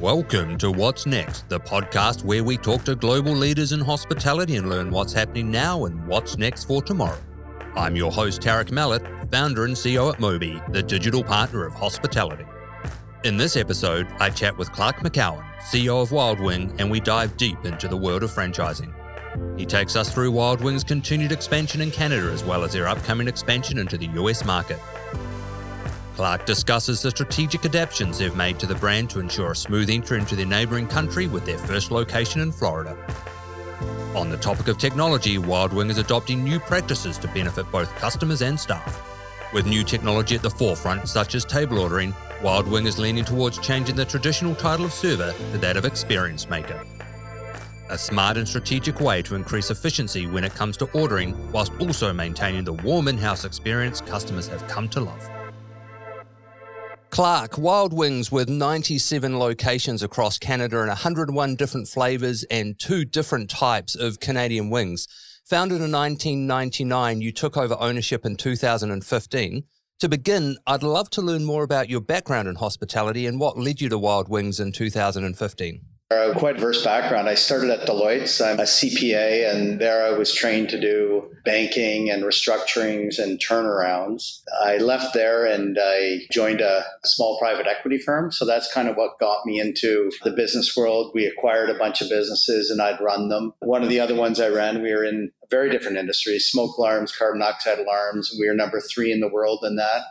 Welcome to What's Next, the podcast where we talk to global leaders in hospitality and learn what's happening now and what's next for tomorrow. I'm your host, Tarik Mallet, founder and CEO at Mobi, the digital partner of hospitality. In this episode, I chat with Clark McKeown, CEO of Wild Wing, and we dive deep into the world of franchising. He takes us through Wild Wing's continued expansion in Canada as well as their upcoming expansion into the US market. Clark discusses the strategic adaptations they've made to the brand to ensure a smooth entry into their neighbouring country with their first location in Florida. On the topic of technology, Wild Wing is adopting new practices to benefit both customers and staff. With new technology at the forefront, such as table ordering, Wild Wing is leaning towards changing the traditional title of server to that of experience maker. A smart and strategic way to increase efficiency when it comes to ordering, whilst also maintaining the warm in house experience customers have come to love. Clark, Wild Wings with 97 locations across Canada and 101 different flavours and two different types of Canadian wings. Founded in 1999, you took over ownership in 2015. To begin, I'd love to learn more about your background in hospitality and what led you to Wild Wings in 2015. Quite diverse background. I started at Deloitte. I'm a CPA, and there I was trained to do banking and restructurings and turnarounds. I left there and I joined a small private equity firm. So that's kind of what got me into the business world. We acquired a bunch of businesses and I'd run them. One of the other ones I ran, we were in very different industries smoke alarms, carbon dioxide alarms. We were number three in the world in that.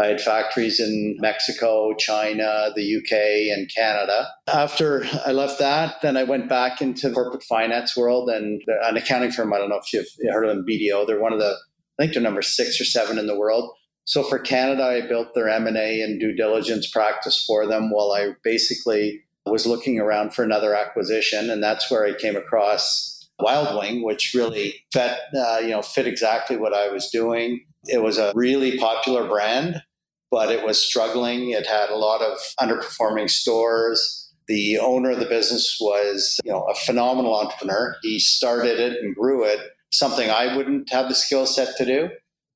I had factories in Mexico, China, the UK, and Canada. After I left that, then I went back into the corporate finance world and an accounting firm. I don't know if you've heard of them, BDO. They're one of the, I think they're number six or seven in the world. So for Canada, I built their M&A and due diligence practice for them while I basically was looking around for another acquisition. And that's where I came across Wild Wing, which really fit, uh, you know, fit exactly what I was doing. It was a really popular brand but it was struggling. It had a lot of underperforming stores. The owner of the business was, you know, a phenomenal entrepreneur. He started it and grew it, something I wouldn't have the skill set to do.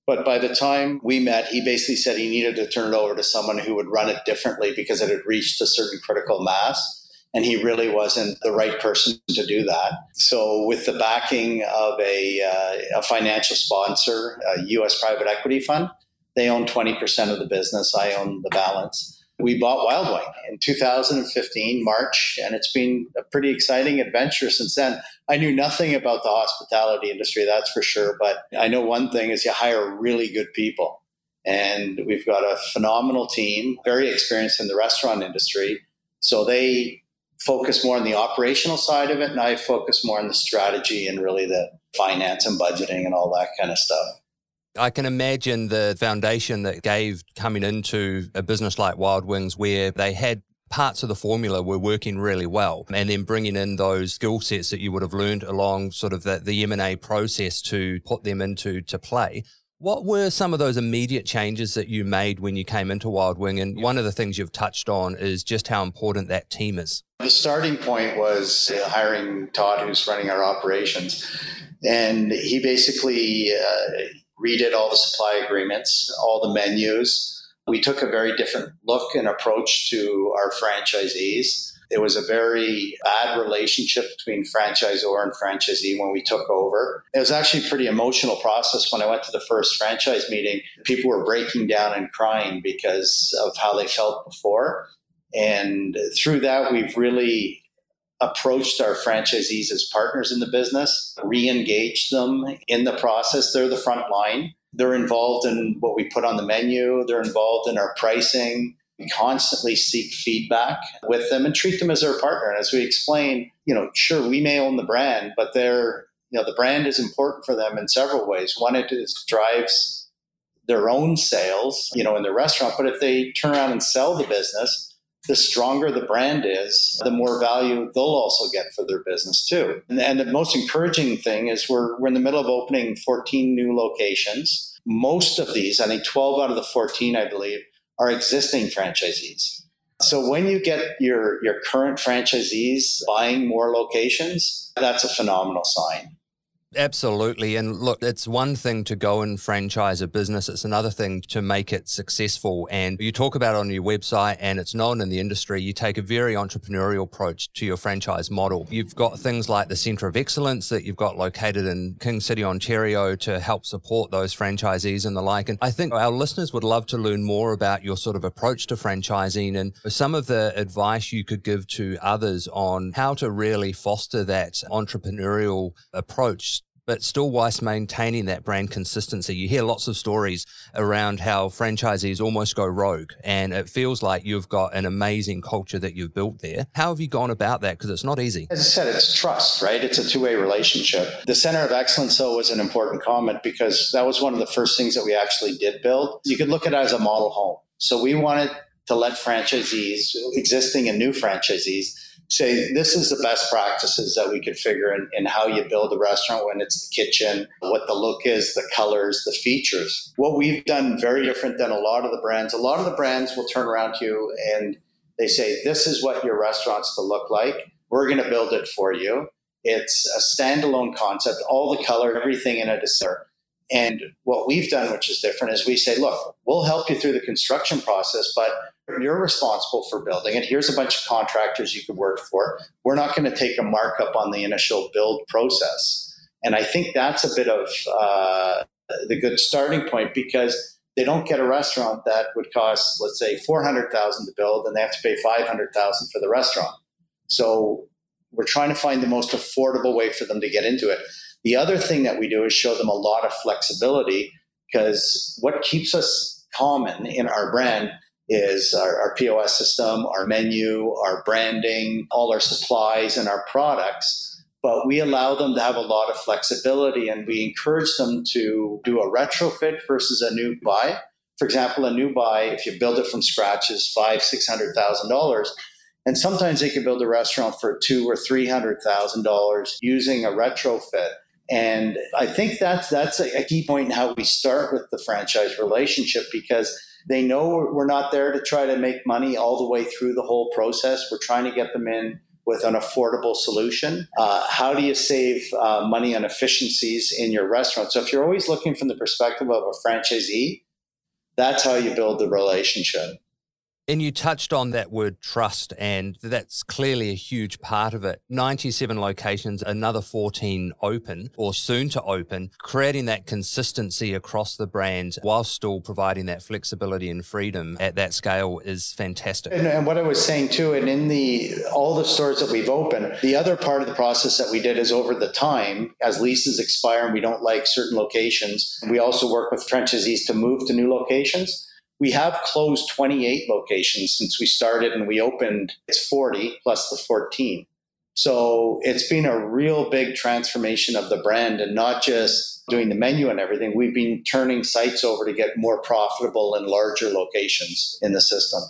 But by the time we met, he basically said he needed to turn it over to someone who would run it differently because it had reached a certain critical mass. And he really wasn't the right person to do that. So, with the backing of a, uh, a financial sponsor, a US private equity fund, they own 20% of the business. I own the balance. We bought Wild Wing in 2015, March, and it's been a pretty exciting adventure since then. I knew nothing about the hospitality industry, that's for sure. But I know one thing is you hire really good people. And we've got a phenomenal team, very experienced in the restaurant industry. So they focus more on the operational side of it, and I focus more on the strategy and really the finance and budgeting and all that kind of stuff. I can imagine the foundation that gave coming into a business like Wild Wings, where they had parts of the formula were working really well and then bringing in those skill sets that you would have learned along sort of the, the M&A process to put them into to play. What were some of those immediate changes that you made when you came into Wild Wing? And one of the things you've touched on is just how important that team is. The starting point was hiring Todd, who's running our operations. And he basically uh, redid all the supply agreements, all the menus. We took a very different look and approach to our franchisees. It was a very bad relationship between franchisor and franchisee when we took over. It was actually a pretty emotional process when I went to the first franchise meeting. People were breaking down and crying because of how they felt before. And through that, we've really approached our franchisees as partners in the business, re engaged them in the process. They're the front line. They're involved in what we put on the menu, they're involved in our pricing. We constantly seek feedback with them and treat them as our partner. And as we explain, you know, sure, we may own the brand, but they're, you know, the brand is important for them in several ways. One, it is, drives their own sales, you know, in the restaurant. But if they turn around and sell the business, the stronger the brand is, the more value they'll also get for their business too. And, and, the most encouraging thing is we're, we're in the middle of opening 14 new locations. Most of these, I think 12 out of the 14, I believe, are existing franchisees. So when you get your, your current franchisees buying more locations, that's a phenomenal sign. Absolutely. And look, it's one thing to go and franchise a business, it's another thing to make it successful. And you talk about on your website, and it's known in the industry. You take a very entrepreneurial approach to your franchise model. You've got things like the Centre of Excellence that you've got located in King City, Ontario to help support those franchisees and the like. And I think our listeners would love to learn more about your sort of approach to franchising and some of the advice you could give to others on how to really foster that entrepreneurial approach but still whilst maintaining that brand consistency. You hear lots of stories around how franchisees almost go rogue, and it feels like you've got an amazing culture that you've built there. How have you gone about that? Because it's not easy. As I said, it's trust, right? It's a two way relationship. The Center of Excellence, though, was an important comment because that was one of the first things that we actually did build. You could look at it as a model home. So we wanted to let franchisees, existing and new franchisees, say this is the best practices that we could figure in, in how you build a restaurant when it's the kitchen, what the look is, the colors, the features. What we've done very different than a lot of the brands. A lot of the brands will turn around to you and they say, This is what your restaurant's to look like. We're going to build it for you. It's a standalone concept. All the color, everything in it is there. And what we've done, which is different, is we say, look, we'll help you through the construction process, but you're responsible for building it. Here's a bunch of contractors you could work for. We're not going to take a markup on the initial build process. And I think that's a bit of uh, the good starting point because they don't get a restaurant that would cost, let's say, four hundred thousand to build, and they have to pay five hundred thousand for the restaurant. So we're trying to find the most affordable way for them to get into it. The other thing that we do is show them a lot of flexibility because what keeps us common in our brand is our, our, POS system, our menu, our branding, all our supplies, and our products. But we allow them to have a lot of flexibility and we encourage them to do a retrofit versus a new buy. For example, a new buy, if you build it from scratch, is five, six hundred thousand dollars. And sometimes they can build a restaurant for two or three hundred thousand dollars using a retrofit. And I think that's that's a key point in how we start with the franchise relationship because they know we're not there to try to make money all the way through the whole process. We're trying to get them in with an affordable solution. Uh, how do you save uh, money on efficiencies in your restaurant? So if you're always looking from the perspective of a franchisee, that's how you build the relationship. And you touched on that word trust, and that's clearly a huge part of it. 97 locations, another 14 open or soon to open, creating that consistency across the brand while still providing that flexibility and freedom at that scale is fantastic. And, and what I was saying too, and in the all the stores that we've opened, the other part of the process that we did is over the time, as leases expire and we don't like certain locations, we also work with franchisees to move to new locations we have closed 28 locations since we started and we opened it's 40 plus the 14 so it's been a real big transformation of the brand and not just doing the menu and everything we've been turning sites over to get more profitable and larger locations in the system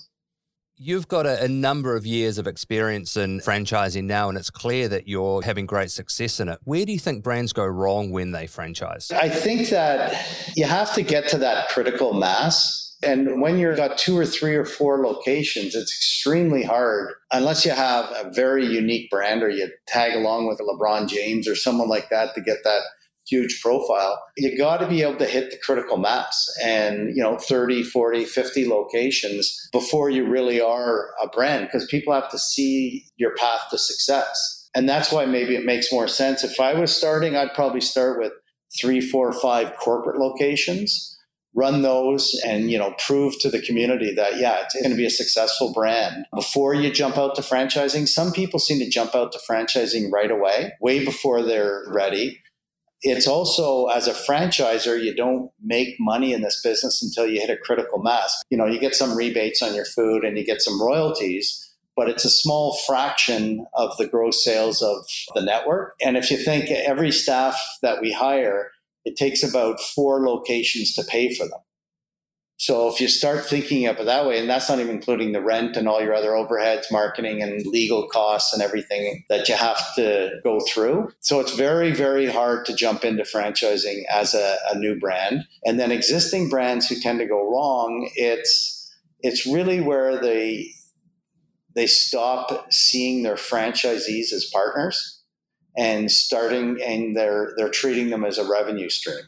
You've got a, a, number of years of experience in franchising now, and it's clear that you're having great success in it. Where do you think brands go wrong when they franchise? I think that you have to get to that critical mass and when you've got two or three or four locations, it's extremely hard unless you have a very unique brand or you tag along with a LeBron James or someone like that to get that huge profile. You got to be able to hit the critical mass and, you know, 30, 40, 50 locations before you really are a brand because people have to see your path to success. And that's why maybe it makes more sense. If I was starting, I'd probably start with three, four, five corporate locations run those and you know prove to the community that yeah it's going to be a successful brand. Before you jump out to franchising some people seem to jump out to franchising right away way before they're ready. It's also as a franchisor you don't make money in this business until you hit a critical mass. You know you get some rebates on your food and you get some royalties but it's a small fraction of the gross sales of the network. And if you think every staff that we hire it takes about four locations to pay for them. So if you start thinking of it that way, and that's not even including the rent and all your other overheads, marketing and legal costs and everything that you have to go through. So it's very, very hard to jump into franchising as a, a new brand. And then existing brands who tend to go wrong, it's it's really where they they stop seeing their franchisees as partners and starting and they're they're treating them as a revenue stream.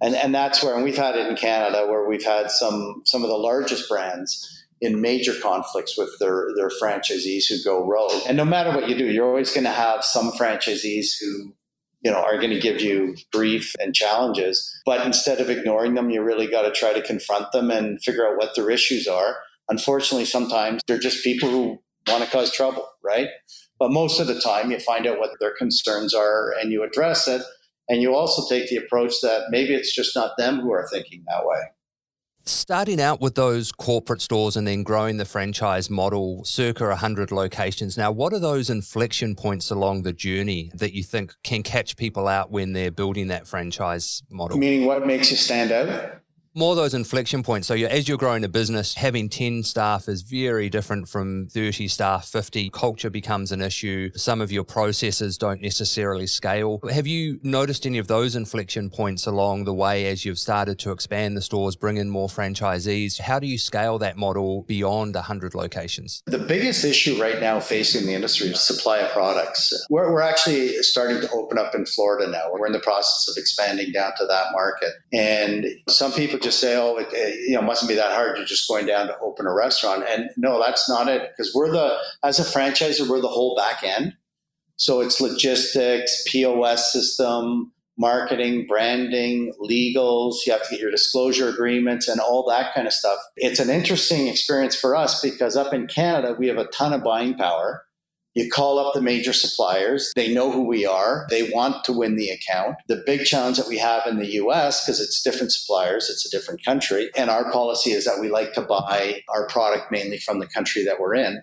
And and that's where and we've had it in Canada where we've had some some of the largest brands in major conflicts with their their franchisees who go rogue. And no matter what you do, you're always going to have some franchisees who you know are going to give you grief and challenges but instead of ignoring them you really got to try to confront them and figure out what their issues are unfortunately sometimes they're just people who want to cause trouble right but most of the time you find out what their concerns are and you address it and you also take the approach that maybe it's just not them who are thinking that way Starting out with those corporate stores and then growing the franchise model, circa 100 locations. Now, what are those inflection points along the journey that you think can catch people out when they're building that franchise model? Meaning, what makes you stand out? More those inflection points. So you're, as you're growing a business, having 10 staff is very different from 30 staff, 50. Culture becomes an issue. Some of your processes don't necessarily scale. Have you noticed any of those inflection points along the way as you've started to expand the stores, bring in more franchisees? How do you scale that model beyond 100 locations? The biggest issue right now facing the industry is supply of products. We're, we're actually starting to open up in Florida now. We're in the process of expanding down to that market. And some people just say, oh, it, it, you know, mustn't be that hard. You're just going down to open a restaurant. And no, that's not it. Because we're the, as a franchisor, we're the whole back end. So it's logistics, POS system, marketing, branding, legals. You have to get your disclosure agreements and all that kind of stuff. It's an interesting experience for us because up in Canada, we have a ton of buying power. You call up the major suppliers. They know who we are. They want to win the account. The big challenge that we have in the US, because it's different suppliers, it's a different country. And our policy is that we like to buy our product mainly from the country that we're in.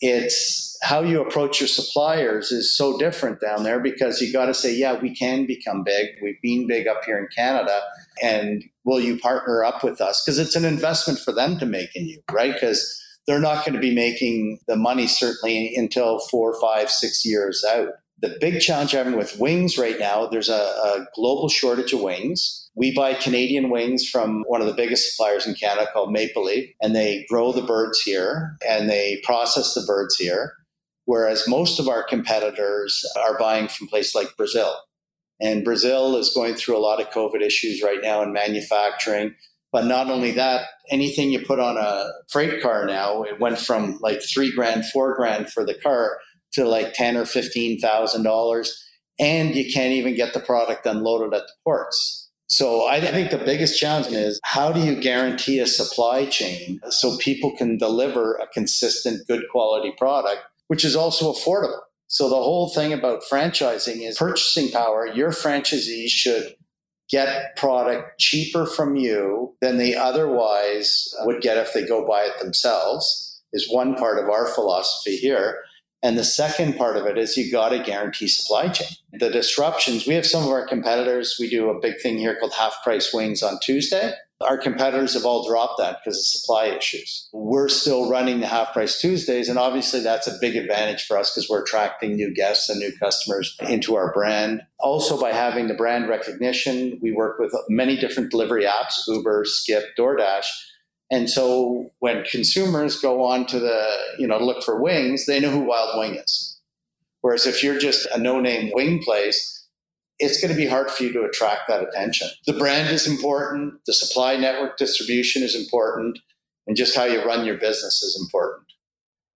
It's how you approach your suppliers is so different down there because you got to say, yeah, we can become big. We've been big up here in Canada. And will you partner up with us? Because it's an investment for them to make in you, right? Because they're not going to be making the money certainly until four, five, six years out. The big challenge I'm having with wings right now, there's a, a, global shortage of wings. We buy Canadian wings from one of the biggest suppliers in Canada called Maple Leaf, and they grow the birds here and they process the birds here. Whereas most of our competitors are buying from places like Brazil. And Brazil is going through a lot of COVID issues right now in manufacturing. But not only that, anything you put on a freight car now, it went from like three grand, four grand for the car to like ten or fifteen thousand dollars, and you can't even get the product unloaded at the ports. So I think the biggest challenge is how do you guarantee a supply chain so people can deliver a consistent, good quality product, which is also affordable. So the whole thing about franchising is purchasing power. Your franchisees should get product cheaper from you than they otherwise uh, would get if they go buy it themselves is one part of our philosophy here. And the second part of it is you got to guarantee supply chain. The disruptions we have some of our competitors we do a big thing here called half price wings on tuesday our competitors have all dropped that because of supply issues. We're still running the half price Tuesdays, and obviously that's a big advantage for us because we're attracting new guests and new customers into our brand. Also, by having the brand recognition, we work with many different delivery apps Uber, Skip, DoorDash. And so when consumers go on to the, you know, look for wings, they know who Wild Wing is. Whereas if you're just a no name wing place, it's going to be hard for you to attract that attention. The brand is important, the supply network distribution is important, and just how you run your business is important.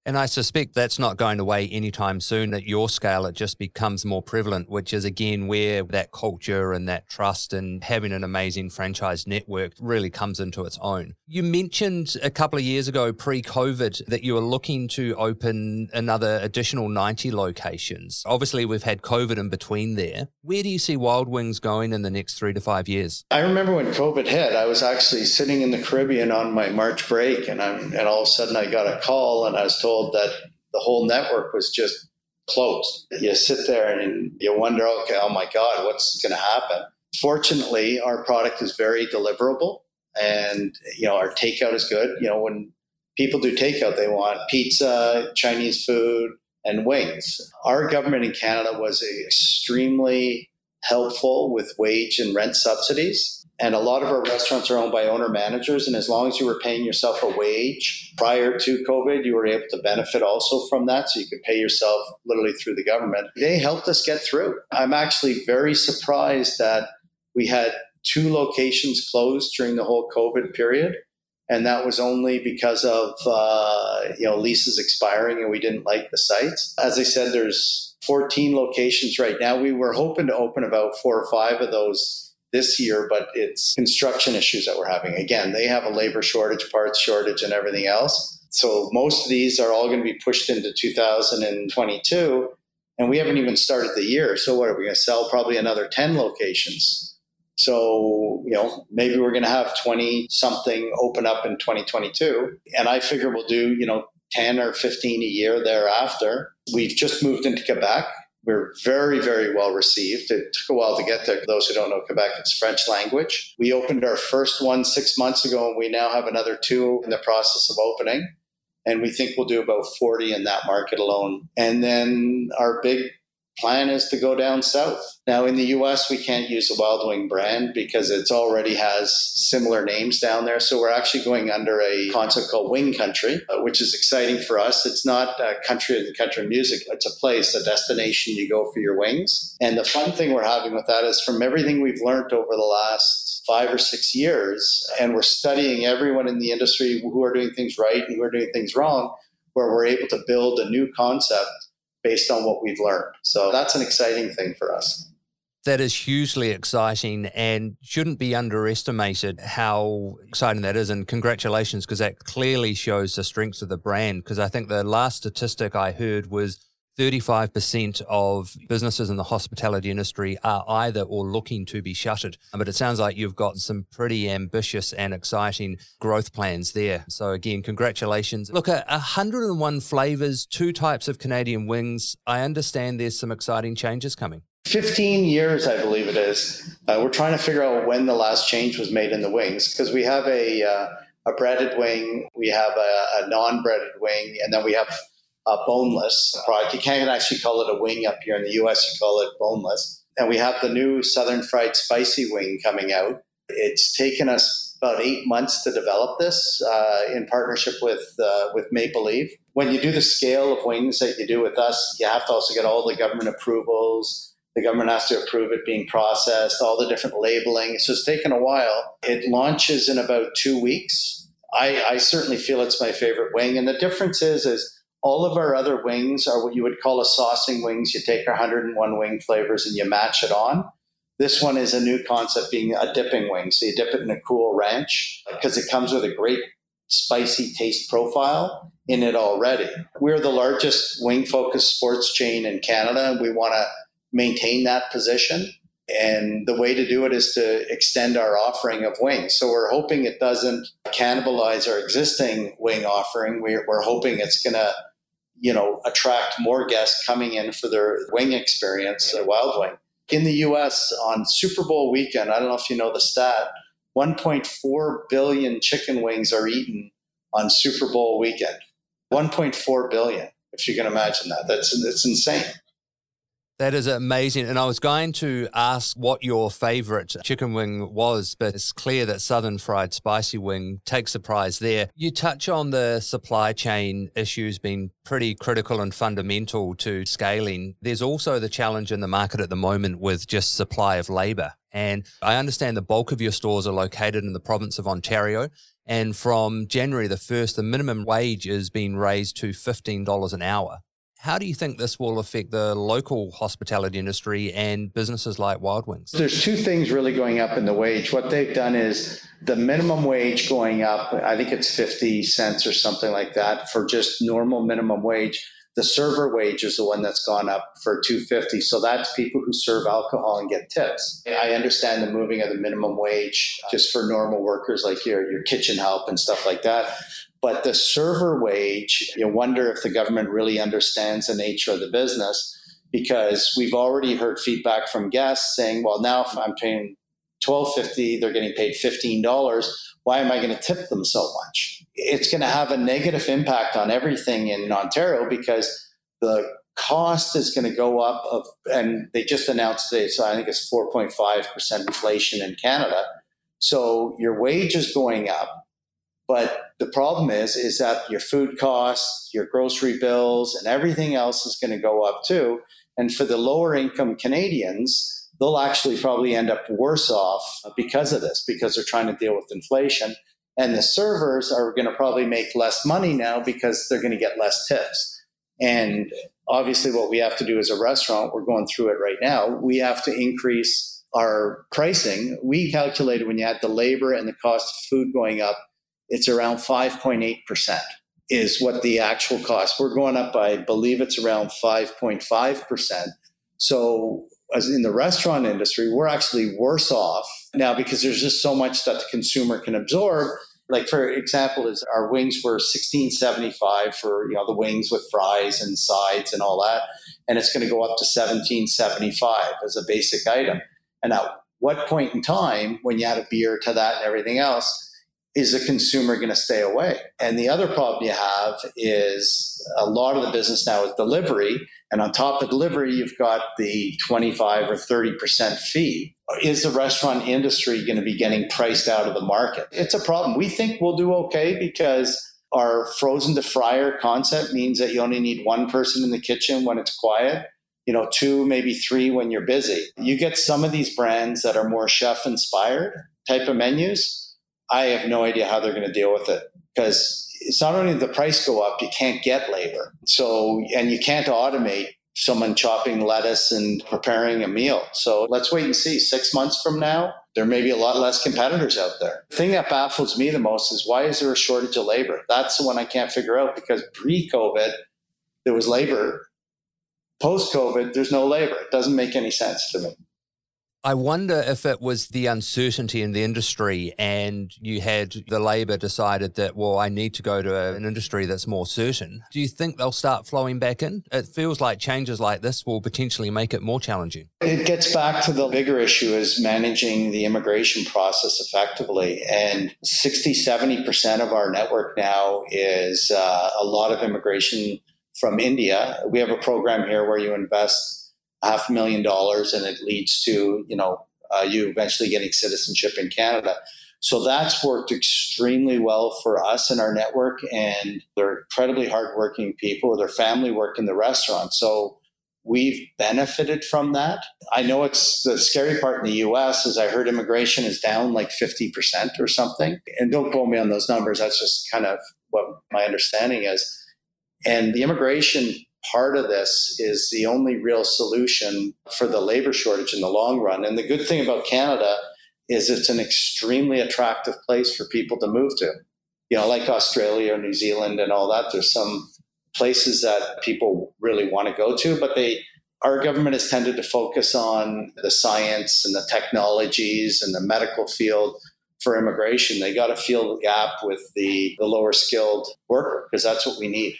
And I suspect that's not going away anytime soon. At your scale, it just becomes more prevalent, which is again where that culture and that trust and having an amazing franchise network really comes into its own. You mentioned a couple of years ago, pre COVID, that you were looking to open another additional 90 locations. Obviously, we've had COVID in between there. Where do you see Wild Wings going in the next three to five years? I remember when COVID hit, I was actually sitting in the Caribbean on my March break, and, I'm, and all of a sudden I got a call and I was told, told that the whole network was just closed. You sit there and you wonder, okay, oh my God, what's going to happen? Fortunately, our product is very deliverable and, you know, our takeout is good. You know, when people do takeout, they want pizza, Chinese food, and wings. Our government in Canada was extremely helpful with wage and rent subsidies And a lot of our restaurants are owned by owner managers. And as long as you were paying yourself a wage prior to COVID, you were able to benefit also from that. So you could pay yourself literally through the government. They helped us get through. I'm actually very surprised that we had two locations closed during the whole COVID period. And that was only because of uh, you know leases expiring and we didn't like the sites. As I said, there's 14 locations right now. We were hoping to open about four or five of those this year, but it's construction issues that we're having. Again, they have a labor shortage, parts shortage, and everything else. So most of these are all going to be pushed into 2022. And we haven't even started the year. So what are we going to sell? Probably another 10 locations so, you know, maybe we're going to have 20 something open up in 2022. And I figure we'll do, you know, 10 or 15 a year thereafter. We've just moved into Quebec. We're very, very well received. It took a while to get there. Those who don't know Quebec, it's French language. We opened our first one six months ago, and we now have another two in the process of opening. And we think we'll do about 40 in that market alone. And then our big plan is to go down south. Now, in the US, we can't use the Wild Wing brand because it already has similar names down there. So we're actually going under a concept called Wing Country, uh, which is exciting for us. It's not a country of the country music, it's a place, a destination you go for your wings. And the fun thing we're having with that is from everything we've learned over the last five or six years, and we're studying everyone in the industry who are doing things right and who are doing things wrong, where we're able to build a new concept based on what we've learned. So that's an exciting thing for us. That is hugely exciting and shouldn't be underestimated how exciting that is. And congratulations, because that clearly shows the strength of the brand. Because I think the last statistic I heard was 35% of businesses in the hospitality industry are either or looking to be shuttered. But it sounds like you've got some pretty ambitious and exciting growth plans there. So again, congratulations. Look, at 101 flavors, two types of Canadian wings. I understand there's some exciting changes coming. 15 years, I believe it is. Uh, we're trying to figure out when the last change was made in the wings because we have a, uh, a breaded wing, we have a, a non breaded wing, and then we have a boneless product. You can't actually call it a wing up here in the US, you call it boneless. And we have the new Southern Fried Spicy Wing coming out. It's taken us about eight months to develop this uh, in partnership with, uh, with Maple Leaf. When you do the scale of wings that you do with us, you have to also get all the government approvals. The government has to approve it being processed, all the different labeling. So it's taken a while. It launches in about two weeks. I, I certainly feel it's my favorite wing. And the difference is, is all of our other wings are what you would call a saucing wings. You take our 101 wing flavors and you match it on. This one is a new concept being a dipping wing. So you dip it in a cool ranch because it comes with a great spicy taste profile in it already. We're the largest wing focused sports chain in Canada and we want to maintain that position. And the way to do it is to extend our offering of wings. So we're hoping it doesn't cannibalize our existing wing offering. We're, we're hoping it's going to you know, attract more guests coming in for their wing experience, a wild wing. In the US on Super Bowl weekend, I don't know if you know the stat, 1.4 billion chicken wings are eaten on Super Bowl weekend. 1.4 billion, if you can imagine that. That's it's insane. That is amazing. And I was going to ask what your favorite chicken wing was, but it's clear that Southern Fried Spicy Wing takes the prize there. You touch on the supply chain issues being pretty critical and fundamental to scaling. There's also the challenge in the market at the moment with just supply of labor. And I understand the bulk of your stores are located in the province of Ontario. And from January the 1st, the minimum wage is being raised to $15 an hour. How do you think this will affect the local hospitality industry and businesses like Wild Wings? There's two things really going up in the wage. What they've done is the minimum wage going up, I think it's 50 cents or something like that for just normal minimum wage. The server wage is the one that's gone up for 250. So that's people who serve alcohol and get tips. I understand the moving of the minimum wage just for normal workers like your, your kitchen help and stuff like that. But the server wage, you wonder if the government really understands the nature of the business because we've already heard feedback from guests saying, well, now if I'm paying twelve fifty, they're getting paid fifteen dollars. Why am I going to tip them so much? It's going to have a negative impact on everything in Ontario because the cost is going to go up of, and they just announced today, so I think it's 4.5% inflation in Canada. So your wage is going up. But the problem is, is that your food costs, your grocery bills, and everything else is going to go up too. And for the lower income Canadians, they'll actually probably end up worse off because of this, because they're trying to deal with inflation. And the servers are going to probably make less money now because they're going to get less tips. And obviously, what we have to do as a restaurant, we're going through it right now, we have to increase our pricing. We calculated when you add the labor and the cost of food going up, it's around 5.8% is what the actual cost. We're going up I believe it's around 5.5%. So as in the restaurant industry, we're actually worse off now because there's just so much that the consumer can absorb. Like for example, is our wings were 1675 for you know the wings with fries and sides and all that, and it's going to go up to 1775 as a basic item. And at what point in time, when you add a beer to that and everything else, is the consumer going to stay away? And the other problem you have is a lot of the business now is delivery. And on top of delivery, you've got the 25 or 30% fee. Is the restaurant industry going to be getting priced out of the market? It's a problem. We think we'll do okay because our frozen to fryer concept means that you only need one person in the kitchen when it's quiet you know, two, maybe three when you're busy. You get some of these brands that are more chef inspired type of menus I have no idea how they're going to deal with it because it's not only the price go up, you can't get labor. So, and you can't automate someone chopping lettuce and preparing a meal. So let's wait and see. Six months from now, there may be a lot less competitors out there. The thing that baffles me the most is why is there a shortage of labor? That's the one I can't figure out because pre COVID, there was labor. Post COVID, there's no labor. It doesn't make any sense to me. I wonder if it was the uncertainty in the industry and you had the Labor decided that, well, I need to go to an industry that's more certain. Do you think they'll start flowing back in? It feels like changes like this will potentially make it more challenging. It gets back to the bigger issue is managing the immigration process effectively. And 60, 70% of our network now is uh, a lot of immigration from India. We have a program here where you invest half a million dollars and it leads to you know uh, you eventually getting citizenship in Canada. So that's worked extremely well for us and our network, and they're incredibly hardworking people. Their family work in the restaurant, so we've benefited from that. I know it's the scary part in the U.S. is I heard immigration is down like fifty percent or something, and don't quote me on those numbers. That's just kind of what my understanding is. And the immigration part of this is the only real solution for the labor shortage in the long run. And the good thing about Canada is it's an extremely attractive place for people to move to. You know, like Australia or New Zealand and all that, there's some places that people really want to go to, but they our government has tended to focus on the science and the technologies and the medical field for immigration. They got to fill the gap with the, the lower skilled worker because that's what we need.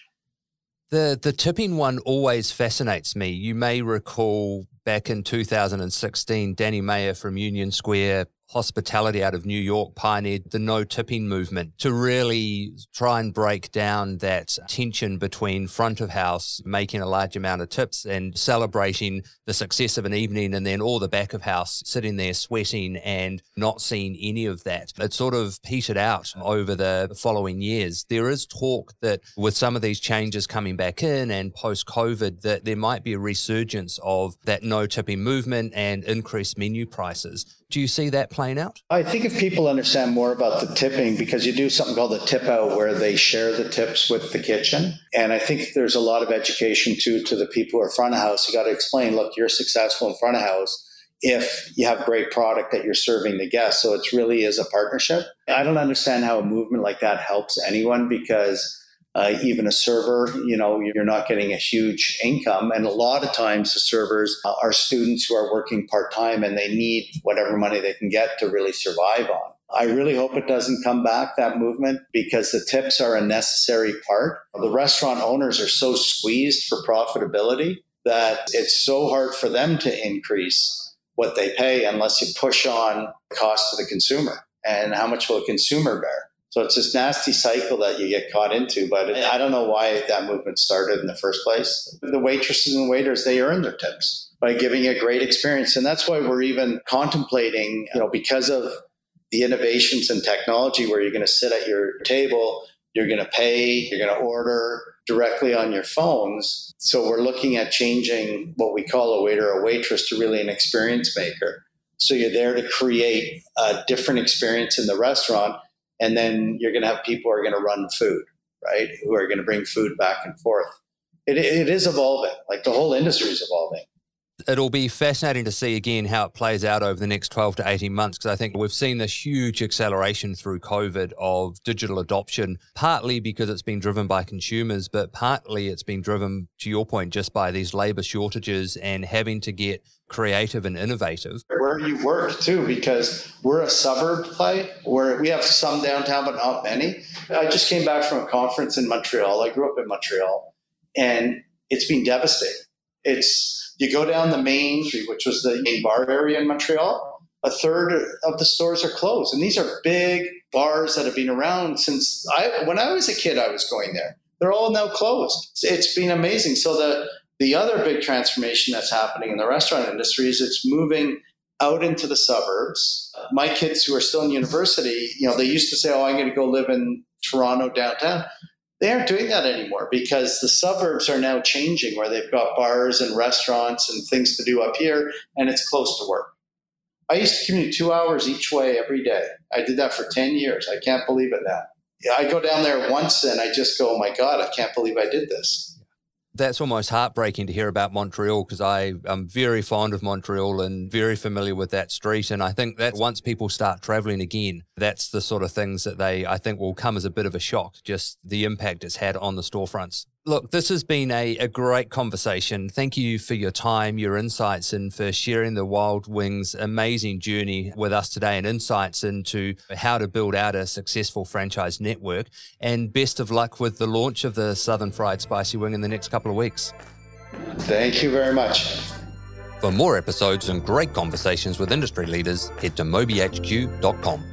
The the tipping one always fascinates me. You may recall back in 2016, Danny Meyer from Union Square hospitality out of New York pioneered the no tipping movement to really try and break down that tension between front of house making a large amount of tips and celebrating the success of an evening and then all the back of house sitting there sweating and not seeing any of that. It sort of petered out over the following years. There is talk that with some of these changes coming back in and post COVID that there might be a resurgence of that no tipping movement and increased menu prices. Do you see that playing out? I think if people understand more about the tipping, because you do something called the tip out where they share the tips with the kitchen. And I think there's a lot of education too to the people who are front of house. You got to explain, look, you're successful in front of house if you have great product that you're serving the guests. So it really is a partnership. I don't understand how a movement like that helps anyone because uh, even a server, you know, you're not getting a huge income. And a lot of times the servers are students who are working part time and they need whatever money they can get to really survive on. I really hope it doesn't come back, that movement, because the tips are a necessary part. The restaurant owners are so squeezed for profitability that it's so hard for them to increase what they pay unless you push on the cost to the consumer. And how much will a consumer bear? So it's this nasty cycle that you get caught into. But I don't know why that movement started in the first place. The waitresses and waiters, they earn their tips by giving a great experience. And that's why we're even contemplating, you know, because of the innovations in technology where you're going to sit at your table, you're going to pay, you're going to order directly on your phones. So we're looking at changing what we call a waiter or waitress to really an experience maker. So you're there to create a different experience in the restaurant, and then you're going to have people who are going to run food, right? Who are going to bring food back and forth. It, it is evolving. Like the whole industry is evolving it'll be fascinating to see again how it plays out over the next 12 to 18 months because I think we've seen this huge acceleration through COVID of digital adoption, partly because it's been driven by consumers, but partly it's been driven, to your point, just by these labor shortages and having to get creative and innovative. Where you work too, because we're a suburb play where we have some downtown, but not many. I just came back from a conference in Montreal. I grew up in Montreal and it's been devastating. It's you go down the main street, which was the main bar area in Montreal, a third of the stores are closed. And these are big bars that have been around since I when I was a kid, I was going there. They're all now closed. It's been amazing. So the the other big transformation that's happening in the restaurant industry is it's moving out into the suburbs. My kids who are still in university, you know, they used to say, "Oh, I'm going to go live in Toronto downtown." They aren't doing that anymore because the suburbs are now changing where they've got bars and restaurants and things to do up here and it's close to work. I used to commute two hours each way every day. I did that for 10 years. I can't believe it now. I go down there once and I just go, oh my God, I can't believe I did this that's almost heartbreaking to hear about Montreal because I am very fond of Montreal and very familiar with that street. And I think that once people start traveling again, that's the sort of things that they, I think, will come as a bit of a shock, just the impact it's had on the storefronts. Look, this has been a, a great conversation. Thank you for your time, your insights, and for sharing the Wild Wings amazing journey with us today and insights into how to build out a successful franchise network. And best of luck with the launch of the Southern Fried Spicy Wing in the next couple of weeks. Thank you very much. For more episodes and great conversations with industry leaders, head to mobyhq.com.